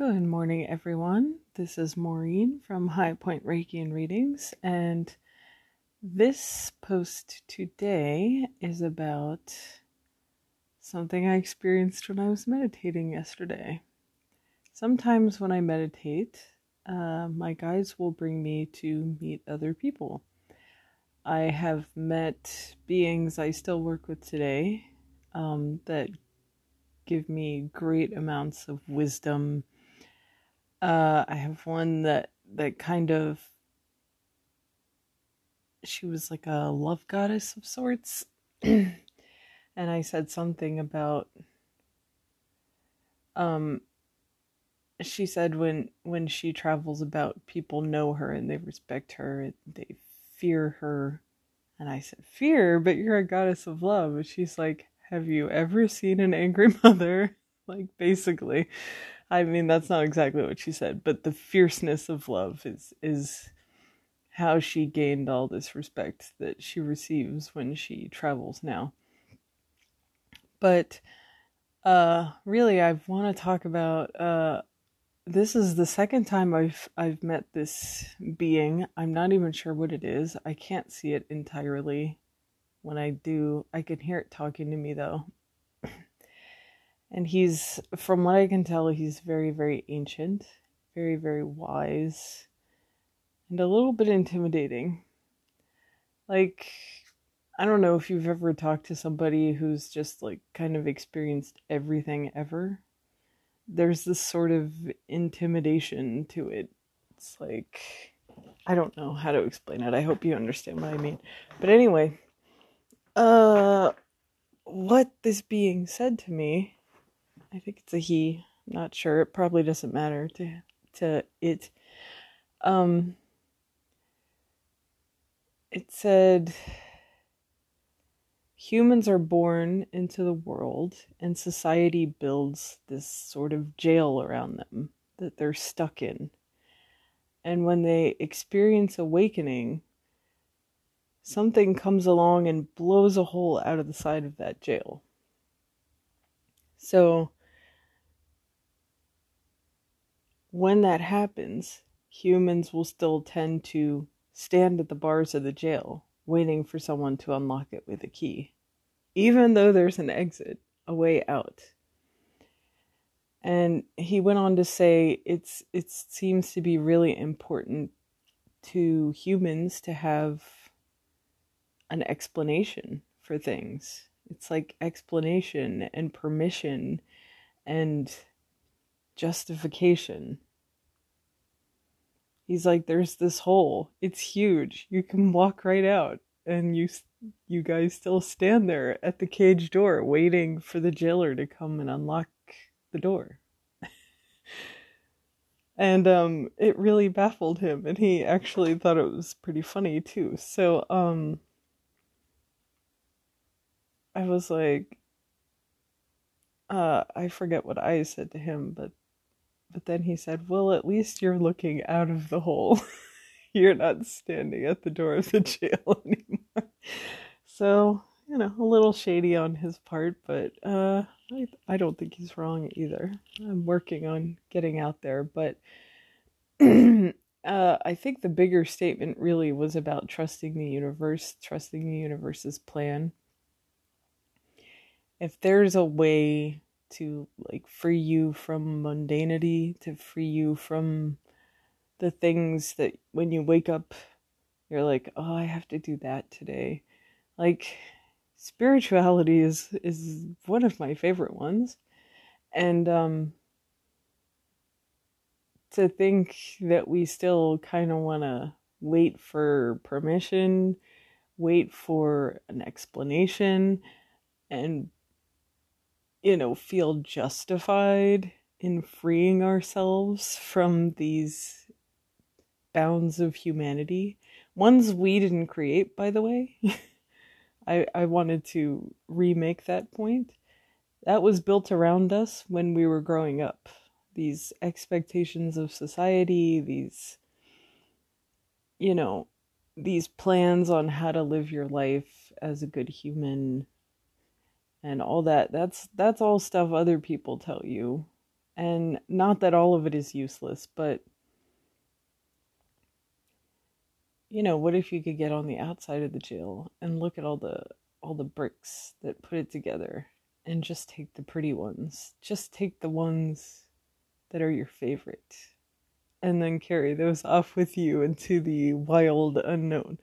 Good morning, everyone. This is Maureen from High Point Reiki and Readings, and this post today is about something I experienced when I was meditating yesterday. Sometimes when I meditate, uh, my guides will bring me to meet other people. I have met beings I still work with today um, that give me great amounts of wisdom uh, I have one that that kind of she was like a love goddess of sorts, and I said something about um she said when when she travels about people know her and they respect her and they fear her. And i said fear? But you're a goddess of love. And she's like have you ever seen an angry mother? Like basically I mean, that's not exactly what she said, but the fierceness of love is is how she gained all this respect that she receives when she travels now. But uh really I want to talk about uh this is the second time I've I've met this being. I'm not even sure what it is. I can't see it entirely. When I do, I can hear it talking to me though and he's from what i can tell he's very very ancient very very wise and a little bit intimidating. Like i don't know if you've ever talked to somebody who's just like kind of experienced everything ever. There's this sort of intimidation to it. It's like i don't know how to explain it. I hope you understand what i mean. But anyway uh what this being said to me I think it's a he. I'm not sure. It probably doesn't matter to to it. Um it said humans are born into the world and society builds this sort of jail around them that they're stuck in. And when they experience awakening, something comes along and blows a hole out of the side of that jail. So when that happens, humans will still tend to stand at the bars of the jail, waiting for someone to unlock it with a key, even though there's an exit, a way out. And he went on to say it's it seems to be really important to humans to have an explanation for things. It's like explanation and permission and justification. He's like, there's this hole. It's huge. You can walk right out. And you, you guys still stand there at the cage door waiting for the jailer to come and unlock the door. and um, it really baffled him. And he actually thought it was pretty funny too. So, um, I was like, uh, I forget what I said to him, but but then he said, Well, at least you're looking out of the hole. you're not standing at the door of the jail anymore. So, you know, a little shady on his part, but uh, I, I don't think he's wrong either. I'm working on getting out there, but uh, I think the bigger statement really was about trusting the universe, trusting the universe's plan. If there's a way to like free you from mundanity, to free you from the things that when you wake up, you're like, oh, I have to do that today. Like, spirituality is is one of my favorite ones, and um, to think that we still kind of want to wait for permission, wait for an explanation, and you know, feel justified in freeing ourselves from these bounds of humanity. Ones we didn't create, by the way. I, I wanted to remake that point. That was built around us when we were growing up. These expectations of society, these, you know, these plans on how to live your life as a good human, and all that that's that's all stuff other people tell you And not that all of it is useless, but you know, what if you could get on the outside of the jail and look at all the all the bricks that put it together and just take the pretty ones. Just take the ones that are your favorite and then carry those off with you into the wild unknown.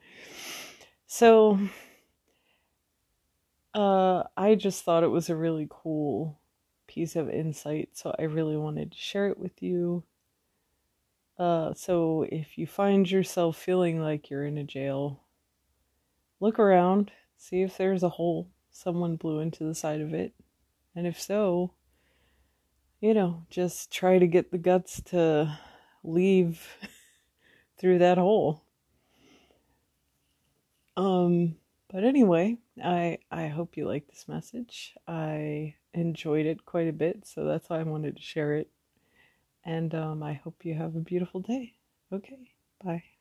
So uh I just thought it was a really cool piece of insight, so I really wanted to share it with you. Uh, so if you find yourself feeling like you're in a jail, look around, see if there's a hole someone blew into the side of it. And if so, you know, just try to get the guts to leave through that hole. Um, but anyway, I I hope you like this message. I enjoyed it quite a bit, so that's why I wanted to share it. And um, I hope you have a beautiful day. Okay, bye.